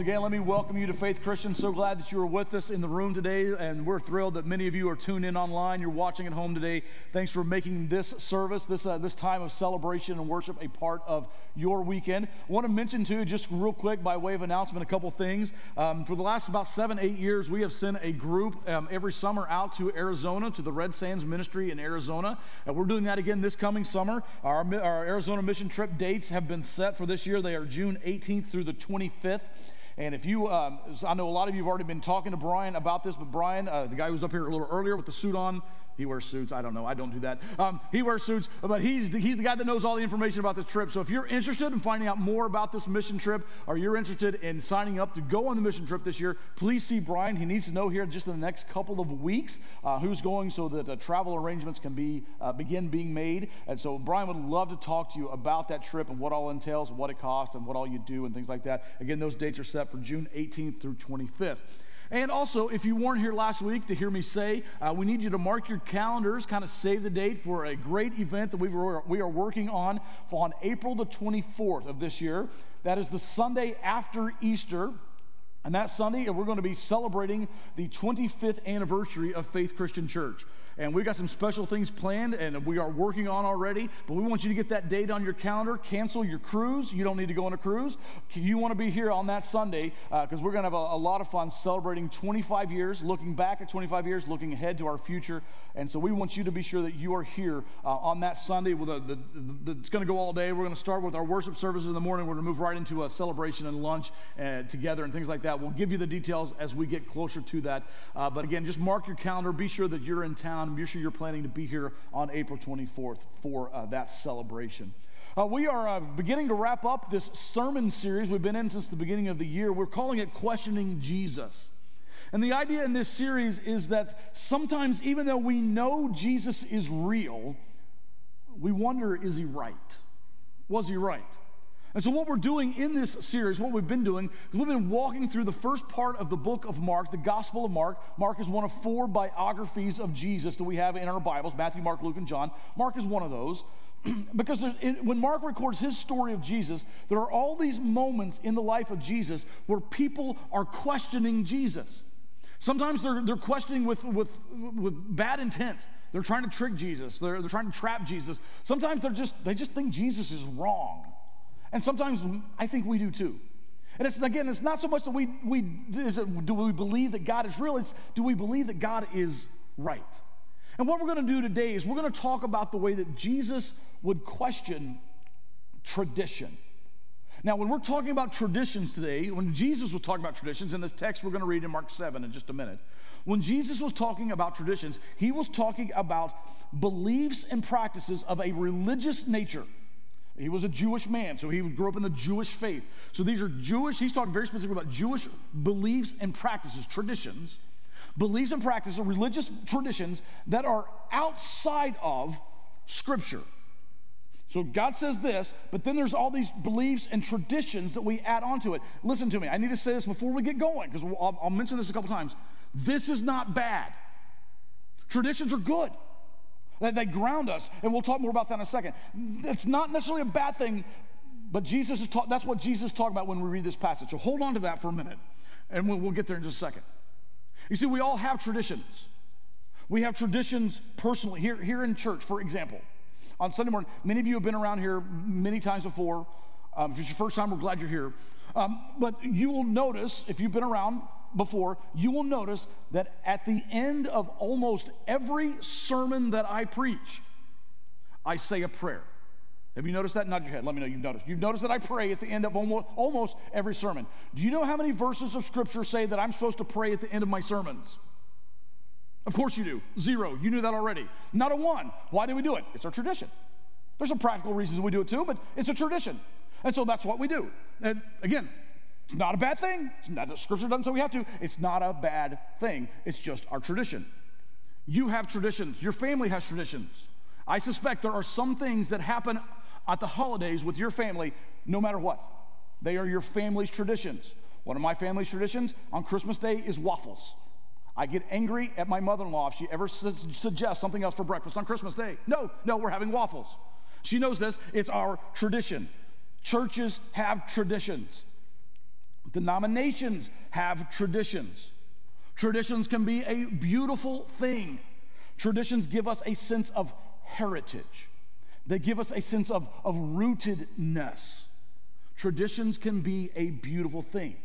Again, let me welcome you to Faith Christian. So glad that you are with us in the room today, and we're thrilled that many of you are tuned in online. You're watching at home today. Thanks for making this service, this uh, this time of celebration and worship, a part of your weekend. I want to mention too, just real quick by way of announcement, a couple things. Um, for the last about seven, eight years, we have sent a group um, every summer out to Arizona to the Red Sands Ministry in Arizona, and we're doing that again this coming summer. Our, our Arizona mission trip dates have been set for this year. They are June 18th through the 25th. And if you, um, I know a lot of you have already been talking to Brian about this, but Brian, uh, the guy who was up here a little earlier with the suit on, he wears suits. I don't know. I don't do that. Um, he wears suits, but he's the, he's the guy that knows all the information about this trip. So if you're interested in finding out more about this mission trip, or you're interested in signing up to go on the mission trip this year, please see Brian. He needs to know here just in the next couple of weeks uh, who's going, so that uh, travel arrangements can be uh, begin being made. And so Brian would love to talk to you about that trip and what all entails, what it costs, and what all you do, and things like that. Again, those dates are set for June 18th through 25th. And also, if you weren't here last week to hear me say, uh, we need you to mark your calendars, kind of save the date for a great event that we, we are working on on April the 24th of this year. That is the Sunday after Easter. And that Sunday, we're going to be celebrating the 25th anniversary of Faith Christian Church and we've got some special things planned and we are working on already. But we want you to get that date on your calendar. Cancel your cruise. You don't need to go on a cruise. You want to be here on that Sunday because uh, we're going to have a, a, lot of fun celebrating 25 years, looking back at 25 years, looking ahead to our future. And so we want you to be sure that you are here uh, on that Sunday. With a, the, the, it's going to go all day. We're going to start with our worship services in the morning. We're going to move right into a celebration and lunch uh, together and things like that. We'll give you the details as we get closer to that. Uh, but again, just mark your calendar. Be sure that you're in town be sure you're planning to be here on April 24th for uh, that celebration. Uh, we are uh, beginning to wrap up this sermon series we've been in since the beginning of the year. We're calling it Questioning Jesus. And the idea in this series is that sometimes, even though we know Jesus is real, we wonder is he right? Was he right? And so, what we're doing in this series, what we've been doing, is we've been walking through the first part of the book of Mark, the Gospel of Mark. Mark is one of four biographies of Jesus that we have in our Bibles Matthew, Mark, Luke, and John. Mark is one of those. because when Mark records his story of Jesus, there are all these moments in the life of Jesus where people are questioning Jesus. Sometimes they're, they're questioning with, with, with bad intent. They're trying to trick Jesus. They're, they're trying to trap Jesus. Sometimes they're just, they just think Jesus is wrong. And sometimes I think we do too. And it's again, it's not so much that we, we it, do we believe that God is real, it's do we believe that God is right? And what we're going to do today is we're going to talk about the way that Jesus would question tradition. Now, when we're talking about traditions today, when Jesus was talking about traditions, in this text we're going to read in Mark 7 in just a minute, when Jesus was talking about traditions, he was talking about beliefs and practices of a religious nature. He was a Jewish man, so he grew up in the Jewish faith. So these are Jewish, he's talking very specifically about Jewish beliefs and practices, traditions, beliefs and practices, religious traditions that are outside of Scripture. So God says this, but then there's all these beliefs and traditions that we add onto it. Listen to me, I need to say this before we get going, because I'll, I'll mention this a couple times. This is not bad. Traditions are good. That they ground us, and we'll talk more about that in a second. It's not necessarily a bad thing, but Jesus is ta- that's what Jesus talking about when we read this passage. So hold on to that for a minute, and we'll, we'll get there in just a second. You see, we all have traditions. We have traditions personally here, here in church, for example. On Sunday morning, many of you have been around here many times before. Um, if it's your first time, we're glad you're here. Um, but you will notice, if you've been around before, you will notice that at the end of almost every sermon that I preach, I say a prayer. Have you noticed that? Nod your head. Let me know you've noticed. You've noticed that I pray at the end of almost, almost every sermon. Do you know how many verses of Scripture say that I'm supposed to pray at the end of my sermons? Of course you do. Zero. You knew that already. Not a one. Why do we do it? It's our tradition. There's some practical reasons we do it too, but it's a tradition. And so that's what we do. And again, It's not a bad thing. Not, scripture doesn't say we have to. It's not a bad thing. It's just our tradition. You have traditions. Your family has traditions. I suspect there are some things that happen at the holidays with your family no matter what. They are your family's traditions. One of my family's traditions on Christmas Day is waffles. I get angry at my mother in law if she ever su- suggests something else for breakfast on Christmas Day. No, no, we're having waffles. She knows this, it's our tradition. Churches have traditions, denominations have traditions. Traditions can be a beautiful thing. Traditions give us a sense of heritage, they give us a sense of, of rootedness. Traditions can be a beautiful thing.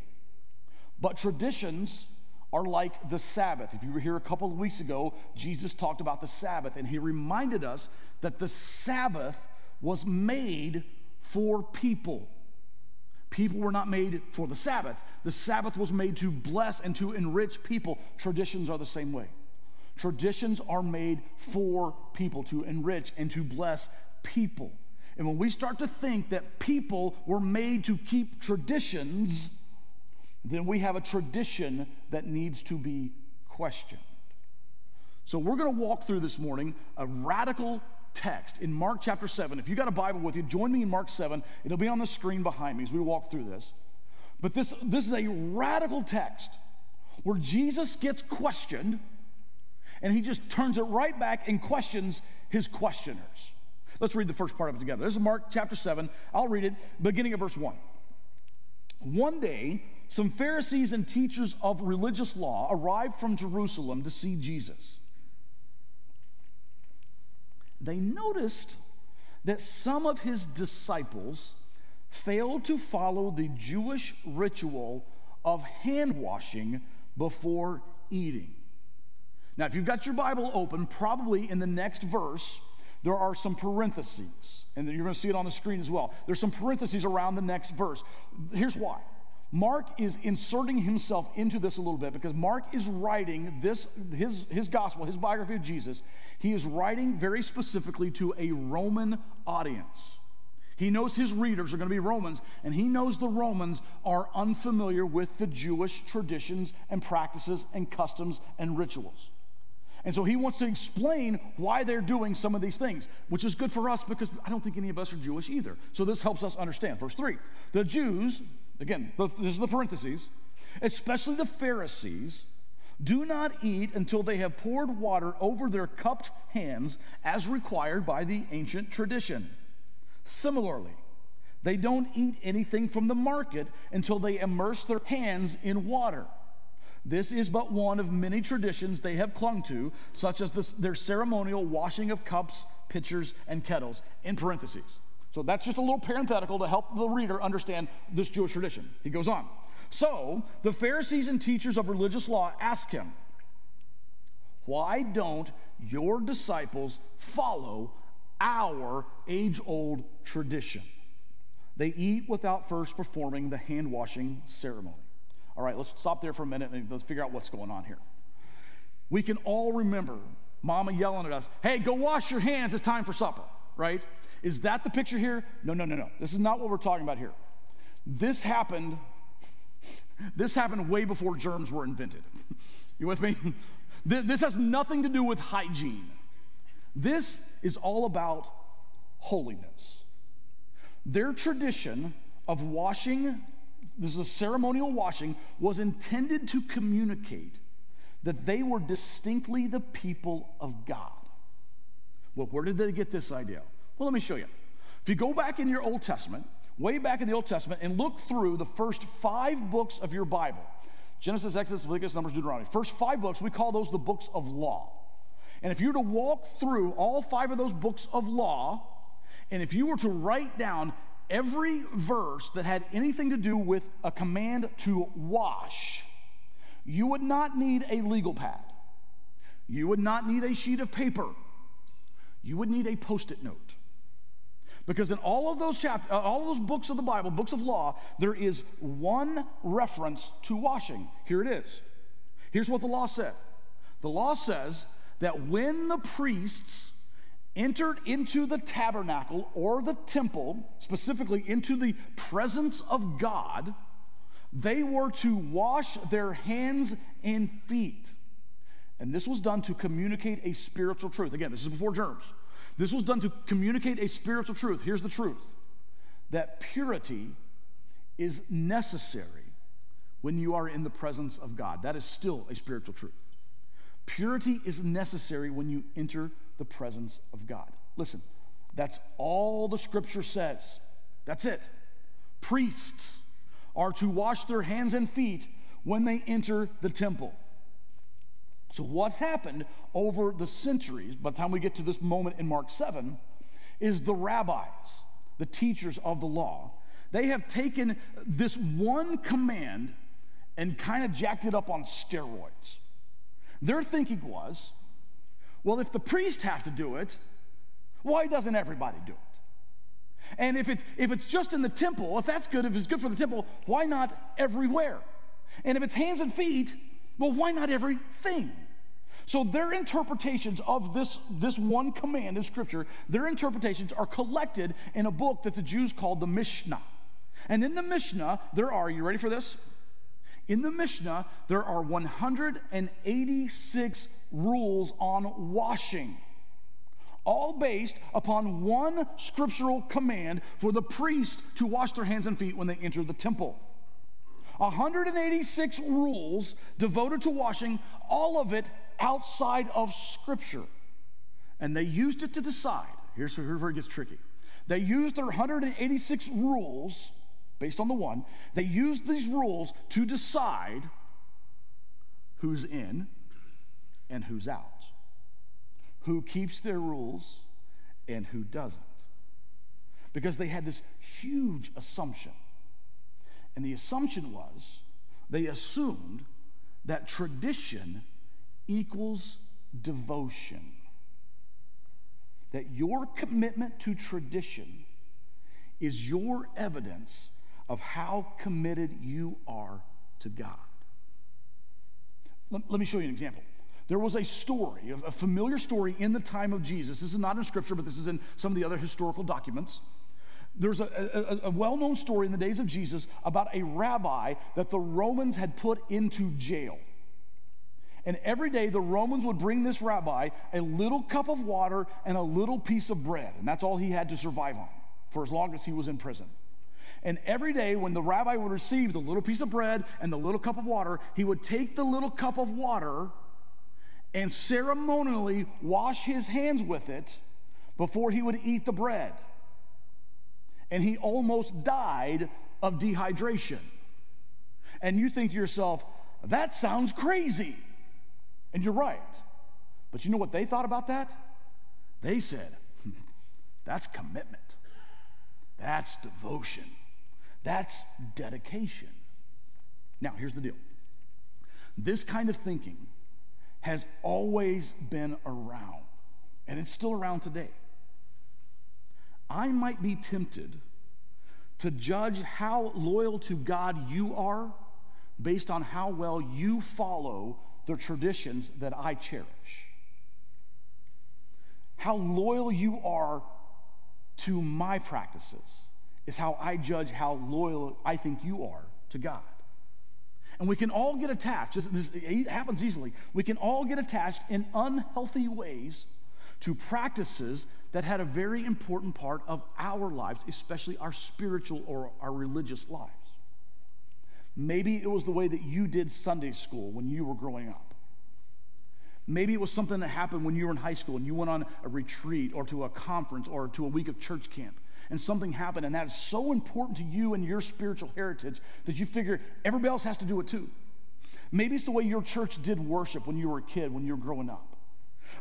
But traditions are like the Sabbath. If you were here a couple of weeks ago, Jesus talked about the Sabbath, and he reminded us that the Sabbath was made for people. People were not made for the Sabbath. The Sabbath was made to bless and to enrich people. Traditions are the same way. Traditions are made for people, to enrich and to bless people. And when we start to think that people were made to keep traditions, then we have a tradition that needs to be questioned. So we're going to walk through this morning a radical text in Mark chapter 7. If you got a Bible with you, join me in Mark 7. It'll be on the screen behind me as we walk through this. But this, this is a radical text where Jesus gets questioned and he just turns it right back and questions his questioners. Let's read the first part of it together. This is Mark chapter 7. I'll read it beginning at verse 1. One day, some Pharisees and teachers of religious law arrived from Jerusalem to see Jesus. They noticed that some of his disciples failed to follow the Jewish ritual of hand washing before eating. Now, if you've got your Bible open, probably in the next verse, there are some parentheses, and you're going to see it on the screen as well. There's some parentheses around the next verse. Here's why. Mark is inserting himself into this a little bit because Mark is writing this, his, his gospel, his biography of Jesus, he is writing very specifically to a Roman audience. He knows his readers are going to be Romans, and he knows the Romans are unfamiliar with the Jewish traditions and practices and customs and rituals. And so he wants to explain why they're doing some of these things, which is good for us because I don't think any of us are Jewish either. So this helps us understand. Verse 3 The Jews, again, this is the parentheses, especially the Pharisees, do not eat until they have poured water over their cupped hands as required by the ancient tradition. Similarly, they don't eat anything from the market until they immerse their hands in water. This is but one of many traditions they have clung to, such as this, their ceremonial washing of cups, pitchers, and kettles, in parentheses. So that's just a little parenthetical to help the reader understand this Jewish tradition. He goes on. So the Pharisees and teachers of religious law asked him, Why don't your disciples follow our age old tradition? They eat without first performing the hand washing ceremony. All right, let's stop there for a minute and let's figure out what's going on here. We can all remember mama yelling at us, hey, go wash your hands, it's time for supper, right? Is that the picture here? No, no, no, no. This is not what we're talking about here. This happened, this happened way before germs were invented. You with me? This has nothing to do with hygiene. This is all about holiness. Their tradition of washing this is a ceremonial washing, was intended to communicate that they were distinctly the people of God. Well, where did they get this idea? Well, let me show you. If you go back in your Old Testament, way back in the Old Testament, and look through the first five books of your Bible Genesis, Exodus, Leviticus, Numbers, Deuteronomy. First five books, we call those the books of law. And if you were to walk through all five of those books of law, and if you were to write down every verse that had anything to do with a command to wash, you would not need a legal pad. You would not need a sheet of paper. You would need a post it note. Because in all of those chapters, uh, all of those books of the Bible, books of law, there is one reference to washing. Here it is. Here's what the law said the law says that when the priests entered into the tabernacle or the temple, specifically into the presence of God, they were to wash their hands and feet. And this was done to communicate a spiritual truth. Again, this is before germs. This was done to communicate a spiritual truth. Here's the truth that purity is necessary when you are in the presence of God. That is still a spiritual truth. Purity is necessary when you enter the presence of God. Listen, that's all the scripture says. That's it. Priests are to wash their hands and feet when they enter the temple. So, what's happened over the centuries, by the time we get to this moment in Mark 7, is the rabbis, the teachers of the law, they have taken this one command and kind of jacked it up on steroids. Their thinking was well, if the priest have to do it, why doesn't everybody do it? And if it's, if it's just in the temple, if that's good, if it's good for the temple, why not everywhere? And if it's hands and feet, well, why not everything? So their interpretations of this, this one command in Scripture, their interpretations are collected in a book that the Jews called the Mishnah. And in the Mishnah, there are, you ready for this? In the Mishnah, there are 186 rules on washing, all based upon one scriptural command for the priest to wash their hands and feet when they enter the temple. 186 rules devoted to washing, all of it outside of Scripture. And they used it to decide. Here's where it gets tricky. They used their 186 rules based on the one, they used these rules to decide who's in and who's out, who keeps their rules and who doesn't. Because they had this huge assumption. And the assumption was they assumed that tradition equals devotion. That your commitment to tradition is your evidence of how committed you are to God. Let, let me show you an example. There was a story, a familiar story in the time of Jesus. This is not in scripture, but this is in some of the other historical documents. There's a, a, a well known story in the days of Jesus about a rabbi that the Romans had put into jail. And every day the Romans would bring this rabbi a little cup of water and a little piece of bread. And that's all he had to survive on for as long as he was in prison. And every day, when the rabbi would receive the little piece of bread and the little cup of water, he would take the little cup of water and ceremonially wash his hands with it before he would eat the bread. And he almost died of dehydration. And you think to yourself, that sounds crazy. And you're right. But you know what they thought about that? They said, that's commitment, that's devotion. That's dedication. Now, here's the deal this kind of thinking has always been around, and it's still around today. I might be tempted to judge how loyal to God you are based on how well you follow the traditions that I cherish. How loyal you are to my practices is how I judge how loyal I think you are to God. And we can all get attached, this, happens easily. We can all get attached in unhealthy ways to practices that had a very important part of our lives, especially our spiritual or our religious lives. Maybe it was the way that you did Sunday school when you were growing up. Maybe it was something that happened when you were in high school and you went on a retreat or to a conference or to a week of church camp and something happened, and that is so important to you and your spiritual heritage that you figure everybody else has to do it too. Maybe it's the way your church did worship when you were a kid, when you were growing up.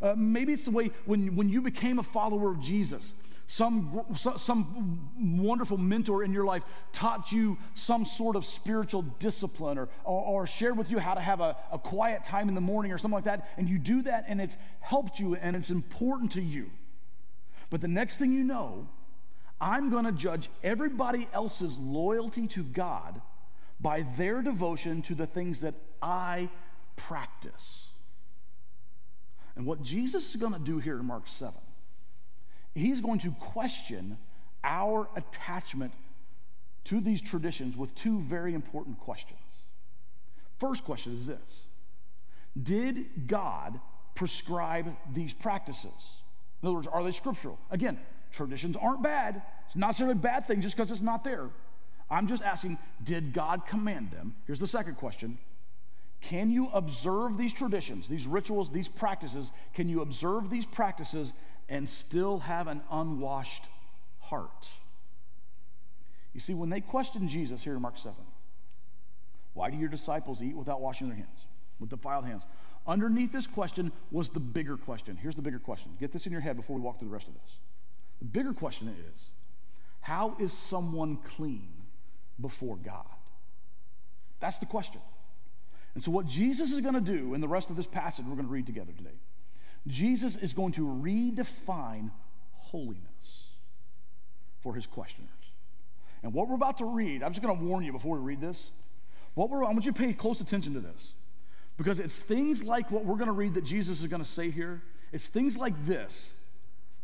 Uh, maybe it's the way when, when you became a follower of Jesus, some, some wonderful mentor in your life taught you some sort of spiritual discipline or, or, or shared with you how to have a, a quiet time in the morning or something like that. And you do that and it's helped you and it's important to you. But the next thing you know, I'm going to judge everybody else's loyalty to God by their devotion to the things that I practice. And what Jesus is going to do here in Mark 7, he's going to question our attachment to these traditions with two very important questions. First question is this Did God prescribe these practices? In other words, are they scriptural? Again, traditions aren't bad. It's not necessarily a bad thing just because it's not there. I'm just asking, did God command them? Here's the second question Can you observe these traditions, these rituals, these practices? Can you observe these practices and still have an unwashed heart? You see, when they questioned Jesus here in Mark 7, why do your disciples eat without washing their hands, with defiled hands? Underneath this question was the bigger question. Here's the bigger question. Get this in your head before we walk through the rest of this. The bigger question is how is someone clean before God? That's the question. And so, what Jesus is going to do in the rest of this passage we're going to read together today, Jesus is going to redefine holiness for his questioners. And what we're about to read, I'm just going to warn you before we read this. What we're, I want you to pay close attention to this because it's things like what we're going to read that Jesus is going to say here. It's things like this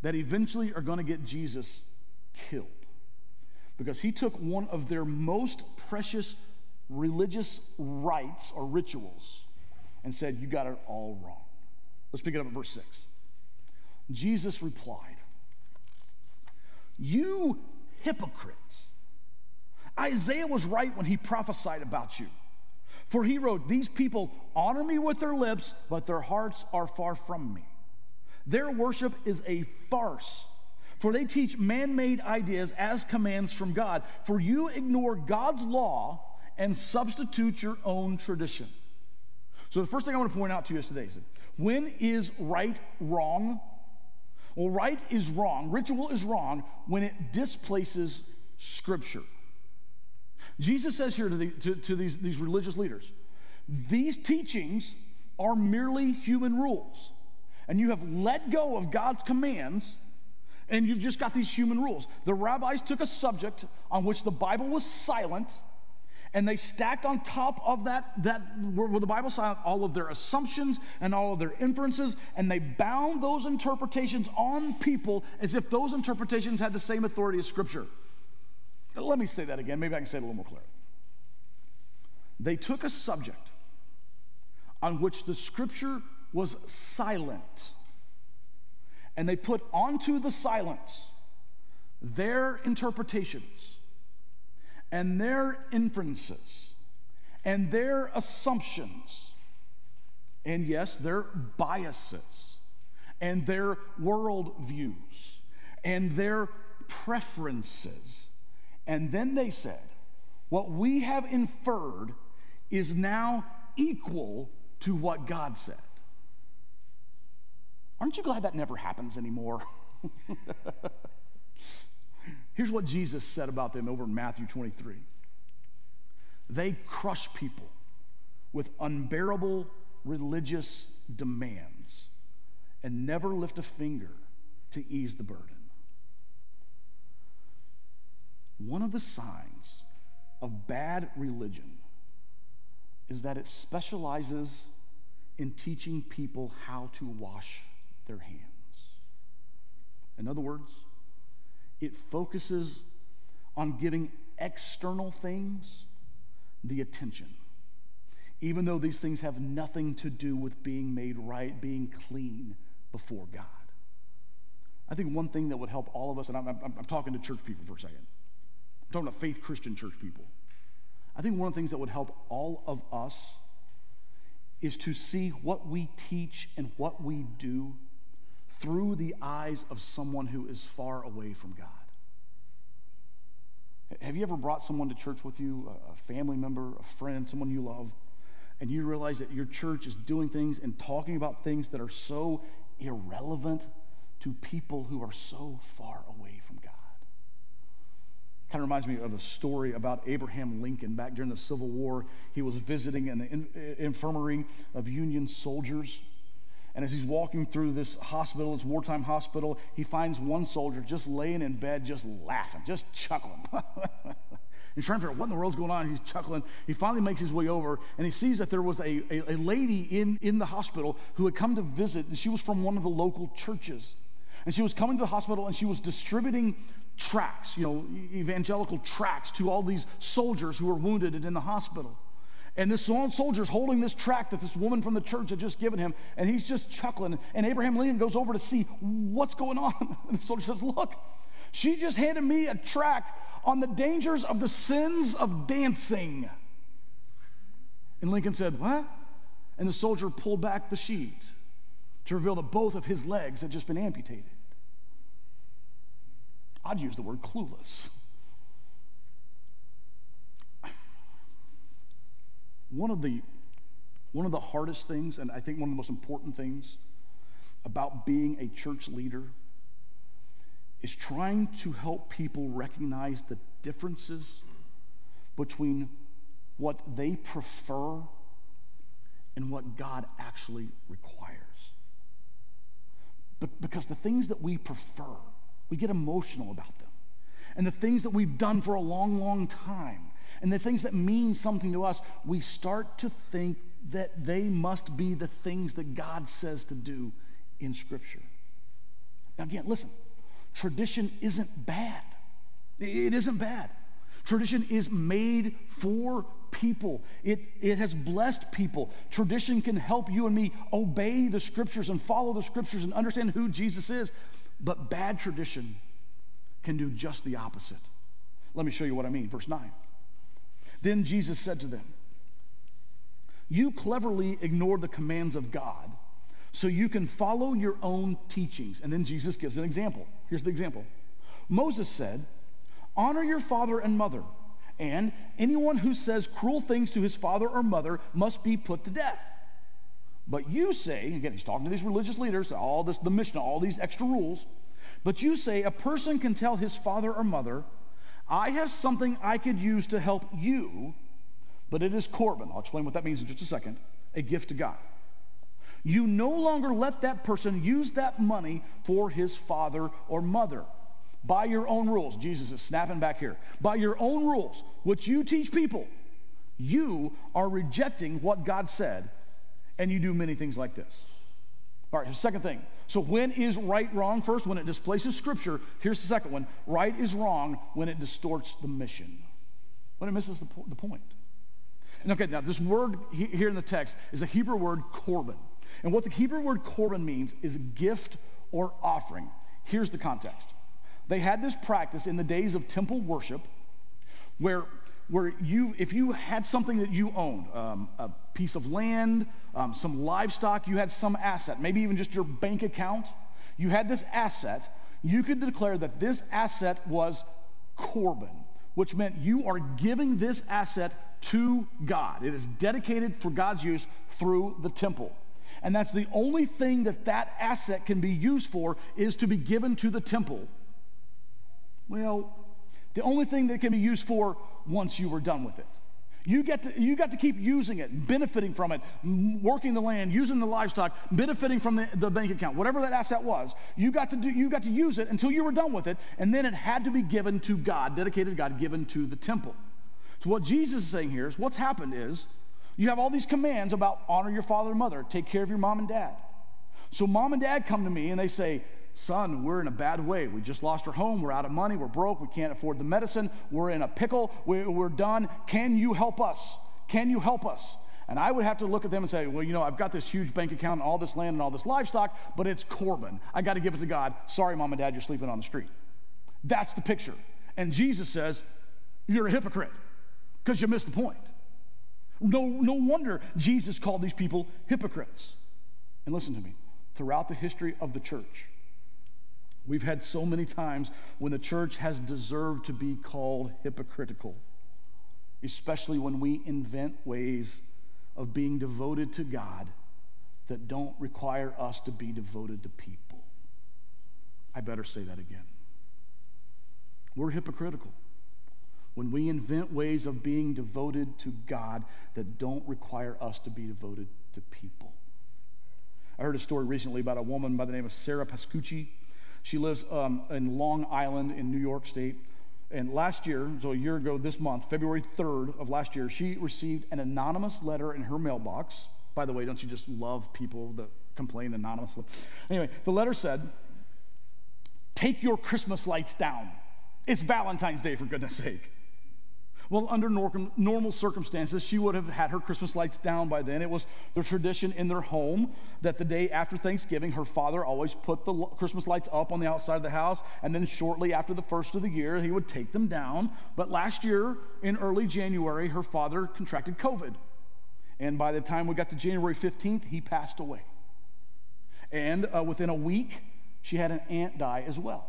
that eventually are going to get Jesus killed because he took one of their most precious religious rites or rituals and said, You got it all wrong. Let's pick it up at verse 6. Jesus replied, You hypocrites. Isaiah was right when he prophesied about you. For he wrote, These people honor me with their lips, but their hearts are far from me. Their worship is a farce, for they teach man made ideas as commands from God. For you ignore God's law and substitute your own tradition. So, the first thing I want to point out to you is today is when is right wrong? Well, right is wrong, ritual is wrong when it displaces Scripture. Jesus says here to, the, to, to these, these religious leaders, these teachings are merely human rules. And you have let go of God's commands and you've just got these human rules. The rabbis took a subject on which the Bible was silent and they stacked on top of that, that where the Bible silent, all of their assumptions and all of their inferences, and they bound those interpretations on people as if those interpretations had the same authority as Scripture. Let me say that again. Maybe I can say it a little more clearly. They took a subject on which the scripture was silent, and they put onto the silence their interpretations and their inferences and their assumptions, and yes, their biases and their worldviews and their preferences and then they said, What we have inferred is now equal to what God said. Aren't you glad that never happens anymore? Here's what Jesus said about them over in Matthew 23 they crush people with unbearable religious demands and never lift a finger to ease the burden. One of the signs of bad religion is that it specializes in teaching people how to wash their hands. In other words, it focuses on giving external things the attention, even though these things have nothing to do with being made right, being clean before God. I think one thing that would help all of us, and I'm, I'm, I'm talking to church people for a second. I'm talking about faith Christian church people. I think one of the things that would help all of us is to see what we teach and what we do through the eyes of someone who is far away from God. Have you ever brought someone to church with you, a family member, a friend, someone you love, and you realize that your church is doing things and talking about things that are so irrelevant to people who are so far away from God? Kind of reminds me of a story about Abraham Lincoln back during the Civil War. He was visiting an infirmary of Union soldiers. And as he's walking through this hospital, this wartime hospital, he finds one soldier just laying in bed, just laughing, just chuckling. he's trying to figure out what in the world's going on. He's chuckling. He finally makes his way over and he sees that there was a, a, a lady in, in the hospital who had come to visit, and she was from one of the local churches. And she was coming to the hospital and she was distributing tracts, you know, evangelical tracts to all these soldiers who were wounded and in the hospital. And this soldier's holding this tract that this woman from the church had just given him, and he's just chuckling. And Abraham Lincoln goes over to see what's going on. And the soldier says, Look, she just handed me a tract on the dangers of the sins of dancing. And Lincoln said, What? And the soldier pulled back the sheet to reveal that both of his legs had just been amputated. I'd use the word clueless. One of the one of the hardest things, and I think one of the most important things about being a church leader is trying to help people recognize the differences between what they prefer and what God actually requires. because the things that we prefer, we get emotional about them. And the things that we've done for a long, long time, and the things that mean something to us, we start to think that they must be the things that God says to do in Scripture. Now, again, listen, tradition isn't bad. It isn't bad. Tradition is made for people, it, it has blessed people. Tradition can help you and me obey the scriptures and follow the scriptures and understand who Jesus is. But bad tradition can do just the opposite. Let me show you what I mean. Verse 9. Then Jesus said to them, You cleverly ignore the commands of God so you can follow your own teachings. And then Jesus gives an example. Here's the example Moses said, Honor your father and mother, and anyone who says cruel things to his father or mother must be put to death. But you say, again, he's talking to these religious leaders, all this, the Mishnah, all these extra rules. But you say a person can tell his father or mother, I have something I could use to help you, but it is Corban. I'll explain what that means in just a second a gift to God. You no longer let that person use that money for his father or mother. By your own rules, Jesus is snapping back here. By your own rules, which you teach people, you are rejecting what God said, and you do many things like this. All right, second thing. So, when is right wrong? First, when it displaces Scripture. Here's the second one right is wrong when it distorts the mission, when it misses the, po- the point. And okay, now this word he- here in the text is a Hebrew word, korban. And what the Hebrew word korban means is gift or offering. Here's the context they had this practice in the days of temple worship where where you, if you had something that you owned, um, a piece of land, um, some livestock, you had some asset, maybe even just your bank account, you had this asset, you could declare that this asset was Korban, which meant you are giving this asset to God. It is dedicated for God's use through the temple. And that's the only thing that that asset can be used for is to be given to the temple. Well, the only thing that can be used for once you were done with it. You get, to, you got to keep using it, benefiting from it, working the land, using the livestock, benefiting from the, the bank account, whatever that asset was. You got, to do, you got to use it until you were done with it, and then it had to be given to God, dedicated to God, given to the temple. So, what Jesus is saying here is what's happened is you have all these commands about honor your father and mother, take care of your mom and dad. So, mom and dad come to me and they say, son, we're in a bad way. We just lost our home. We're out of money. We're broke. We can't afford the medicine. We're in a pickle. We're, done. Can you help us? Can you help us? And I would have to look at them and say, well, you know, I've got this huge bank account and all this land and all this livestock, but it's Korban. I got to give it to God. Sorry, mom and dad, you're sleeping on the street. That's the picture. And Jesus says, you're a hypocrite because you missed the point. No, no wonder Jesus called these people hypocrites. And listen to me throughout the history of the church, We've had so many times when the church has deserved to be called hypocritical, especially when we invent ways of being devoted to God that don't require us to be devoted to people. I better say that again. We're hypocritical when we invent ways of being devoted to God that don't require us to be devoted to people. I heard a story recently about a woman by the name of Sarah Pascucci. She lives um, in Long Island in New York State. And last year, so a year ago this month, February 3rd of last year, she received an anonymous letter in her mailbox. By the way, don't you just love people that complain anonymously? Anyway, the letter said, Take your Christmas lights down. It's Valentine's Day, for goodness sake. Well, under normal circumstances, she would have had her Christmas lights down by then. It was the tradition in their home that the day after Thanksgiving, her father always put the Christmas lights up on the outside of the house, and then shortly after the first of the year, he would take them down. But last year, in early January, her father contracted COVID. And by the time we got to January 15th, he passed away. And uh, within a week, she had an aunt die as well.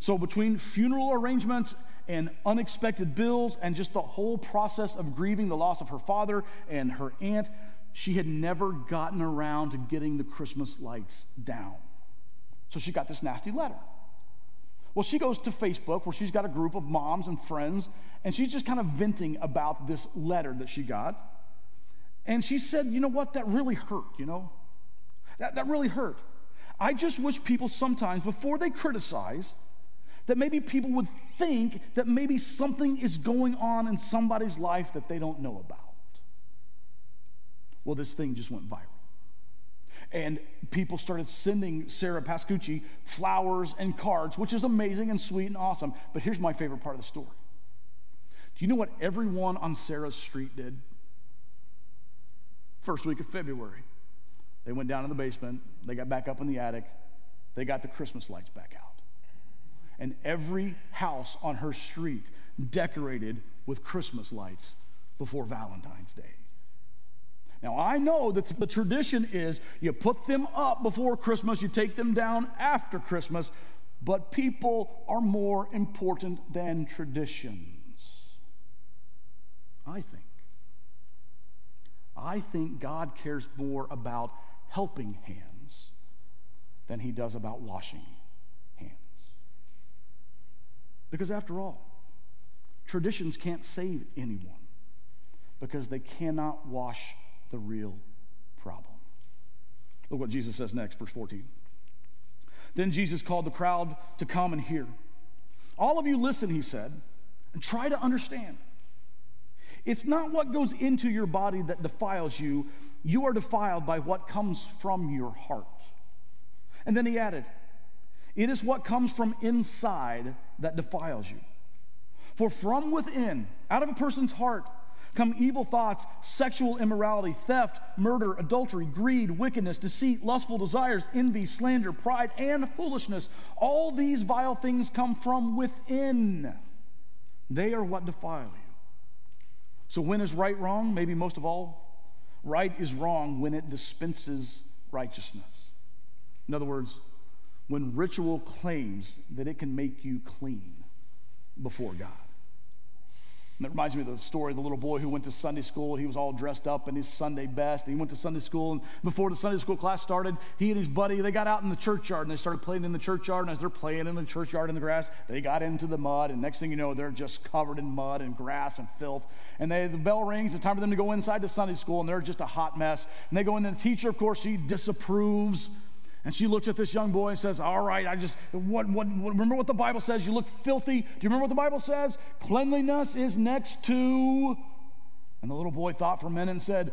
So, between funeral arrangements and unexpected bills and just the whole process of grieving the loss of her father and her aunt, she had never gotten around to getting the Christmas lights down. So, she got this nasty letter. Well, she goes to Facebook where she's got a group of moms and friends, and she's just kind of venting about this letter that she got. And she said, You know what? That really hurt, you know? That, that really hurt. I just wish people sometimes, before they criticize, that maybe people would think that maybe something is going on in somebody's life that they don't know about. Well, this thing just went viral. And people started sending Sarah Pascucci flowers and cards, which is amazing and sweet and awesome. But here's my favorite part of the story. Do you know what everyone on Sarah's street did? First week of February. They went down in the basement, they got back up in the attic, they got the Christmas lights back out. And every house on her street decorated with Christmas lights before Valentine's Day. Now, I know that the tradition is you put them up before Christmas, you take them down after Christmas, but people are more important than traditions. I think. I think God cares more about helping hands than he does about washing. Because after all, traditions can't save anyone because they cannot wash the real problem. Look what Jesus says next, verse 14. Then Jesus called the crowd to come and hear. All of you listen, he said, and try to understand. It's not what goes into your body that defiles you, you are defiled by what comes from your heart. And then he added, It is what comes from inside that defiles you. For from within, out of a person's heart, come evil thoughts, sexual immorality, theft, murder, adultery, greed, wickedness, deceit, lustful desires, envy, slander, pride, and foolishness. All these vile things come from within. They are what defile you. So, when is right wrong? Maybe most of all, right is wrong when it dispenses righteousness. In other words, when ritual claims that it can make you clean before God. And that reminds me of the story of the little boy who went to Sunday school. He was all dressed up in his Sunday best. And he went to Sunday school, and before the Sunday school class started, he and his buddy, they got out in the churchyard and they started playing in the churchyard. And as they're playing in the churchyard in the grass, they got into the mud. And next thing you know, they're just covered in mud and grass and filth. And they, the bell rings, it's time for them to go inside the Sunday school, and they're just a hot mess. And they go in, and the teacher, of course, she disapproves and she looks at this young boy and says, All right, I just, what, what, what, remember what the Bible says? You look filthy. Do you remember what the Bible says? Cleanliness is next to. And the little boy thought for a minute and said,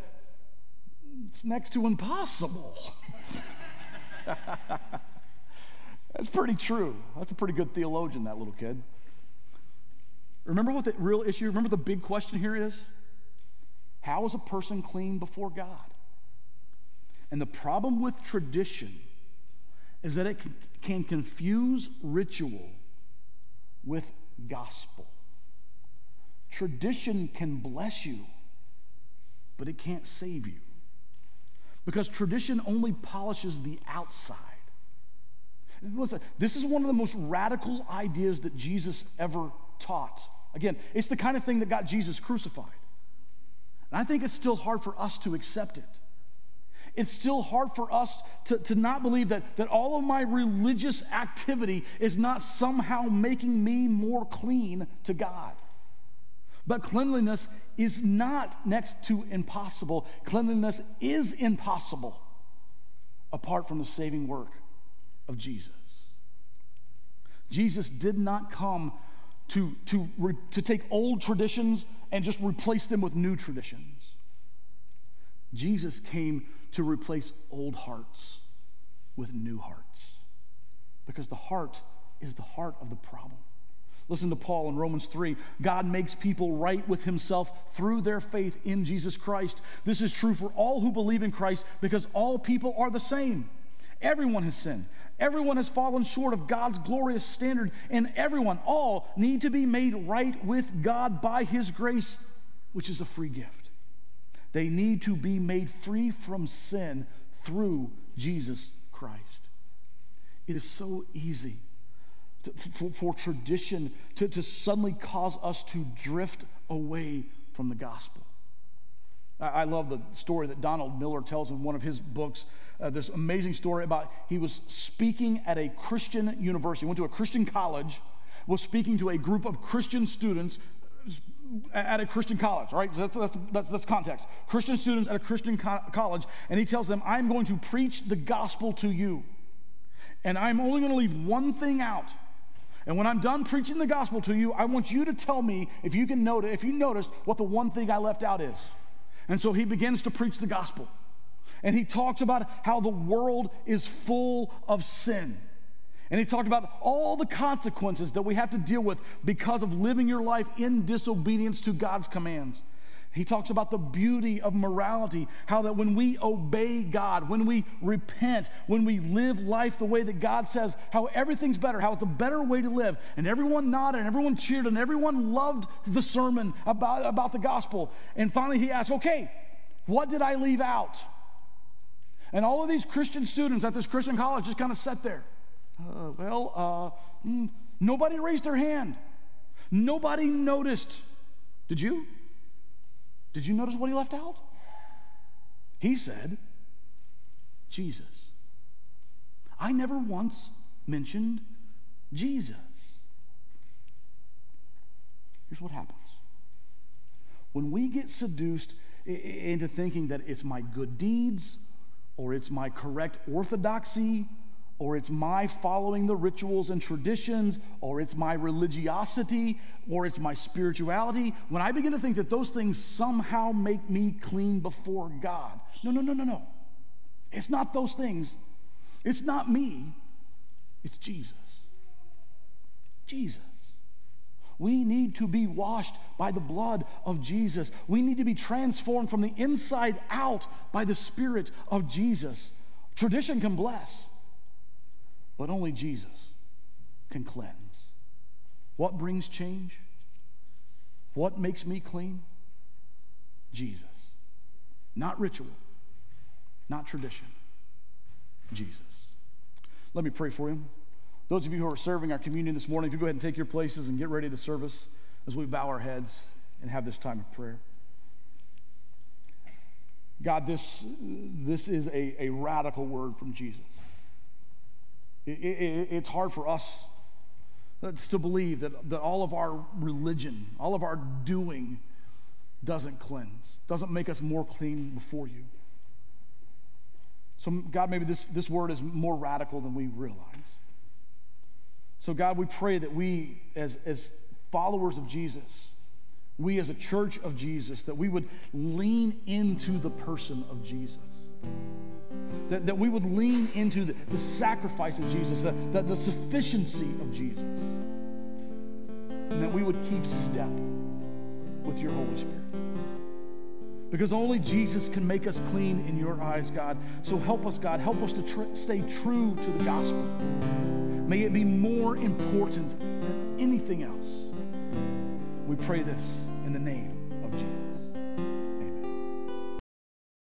It's next to impossible. That's pretty true. That's a pretty good theologian, that little kid. Remember what the real issue, remember the big question here is? How is a person clean before God? And the problem with tradition is that it can confuse ritual with gospel. Tradition can bless you, but it can't save you. Because tradition only polishes the outside. Listen, this is one of the most radical ideas that Jesus ever taught. Again, it's the kind of thing that got Jesus crucified. And I think it's still hard for us to accept it it's still hard for us to, to not believe that, that all of my religious activity is not somehow making me more clean to God. But cleanliness is not next to impossible. Cleanliness is impossible apart from the saving work of Jesus. Jesus did not come to, to, to take old traditions and just replace them with new traditions. Jesus came to replace old hearts with new hearts. Because the heart is the heart of the problem. Listen to Paul in Romans 3. God makes people right with himself through their faith in Jesus Christ. This is true for all who believe in Christ because all people are the same. Everyone has sinned. Everyone has fallen short of God's glorious standard, and everyone, all, need to be made right with God by His grace, which is a free gift. They need to be made free from sin through Jesus Christ. It is so easy to, for, for, tradition to, to suddenly cause us to drift away from the gospel. I, I love the story that Donald Miller tells in one of his books. Uh, this amazing story about he was speaking at a Christian university, went to a Christian college, was speaking to a group of Christian students at a Christian college, right? That's, that's, that's, that's, context. Christian students at a Christian co- college, and he tells them, I'm going to preach the gospel to you. And I'm only going to leave one thing out. And when I'm done preaching the gospel to you, I want you to tell me if you can notice, if you noticed what the one thing I left out is. And so he begins to preach the gospel. And he talks about how the world is full of sin. And he talked about all the consequences that we have to deal with because of living your life in disobedience to God's commands. He talks about the beauty of morality, how that when we obey God, when we repent, when we live life the way that God says, how everything's better, how it's a better way to live. And everyone nodded and everyone cheered and everyone loved the sermon about, about the gospel. And finally he asked, okay, what did I leave out? And all of these Christian students at this Christian college just kind of sat there. Uh, well, uh, mm, nobody raised their hand. Nobody noticed. Did you? Did you notice what he left out? He said, Jesus. I never once mentioned Jesus. Here's what happens when we get seduced into thinking that it's my good deeds or it's my correct orthodoxy or it's my following the rituals and traditions, or it's my religiosity, or it's my spirituality, when I begin to think that those things somehow make me clean before God. No, no, no, no, no. It's not those things. It's not me. It's Jesus. Jesus. We need to be washed by the blood of Jesus. We need to be transformed from the inside out by the Spirit of Jesus. Tradition can bless. But only Jesus can cleanse. What brings change? What makes me clean? Jesus. Not ritual, not tradition. Jesus. Let me pray for you. Those of you who are serving our communion this morning, if you go ahead and take your places and get ready to service as we bow our heads and have this time of prayer. God, this, this is a, a radical word from Jesus. It, it, it's hard for us to believe that, that all of our religion, all of our doing doesn't cleanse, doesn't make us more clean before you. So, God, maybe this, this word is more radical than we realize. So, God, we pray that we, as, as followers of Jesus, we as a church of Jesus, that we would lean into the person of Jesus. That, that we would lean into the, the sacrifice of Jesus, the, the, the sufficiency of Jesus. And that we would keep step with your Holy Spirit. Because only Jesus can make us clean in your eyes, God. So help us, God. Help us to tr- stay true to the gospel. May it be more important than anything else. We pray this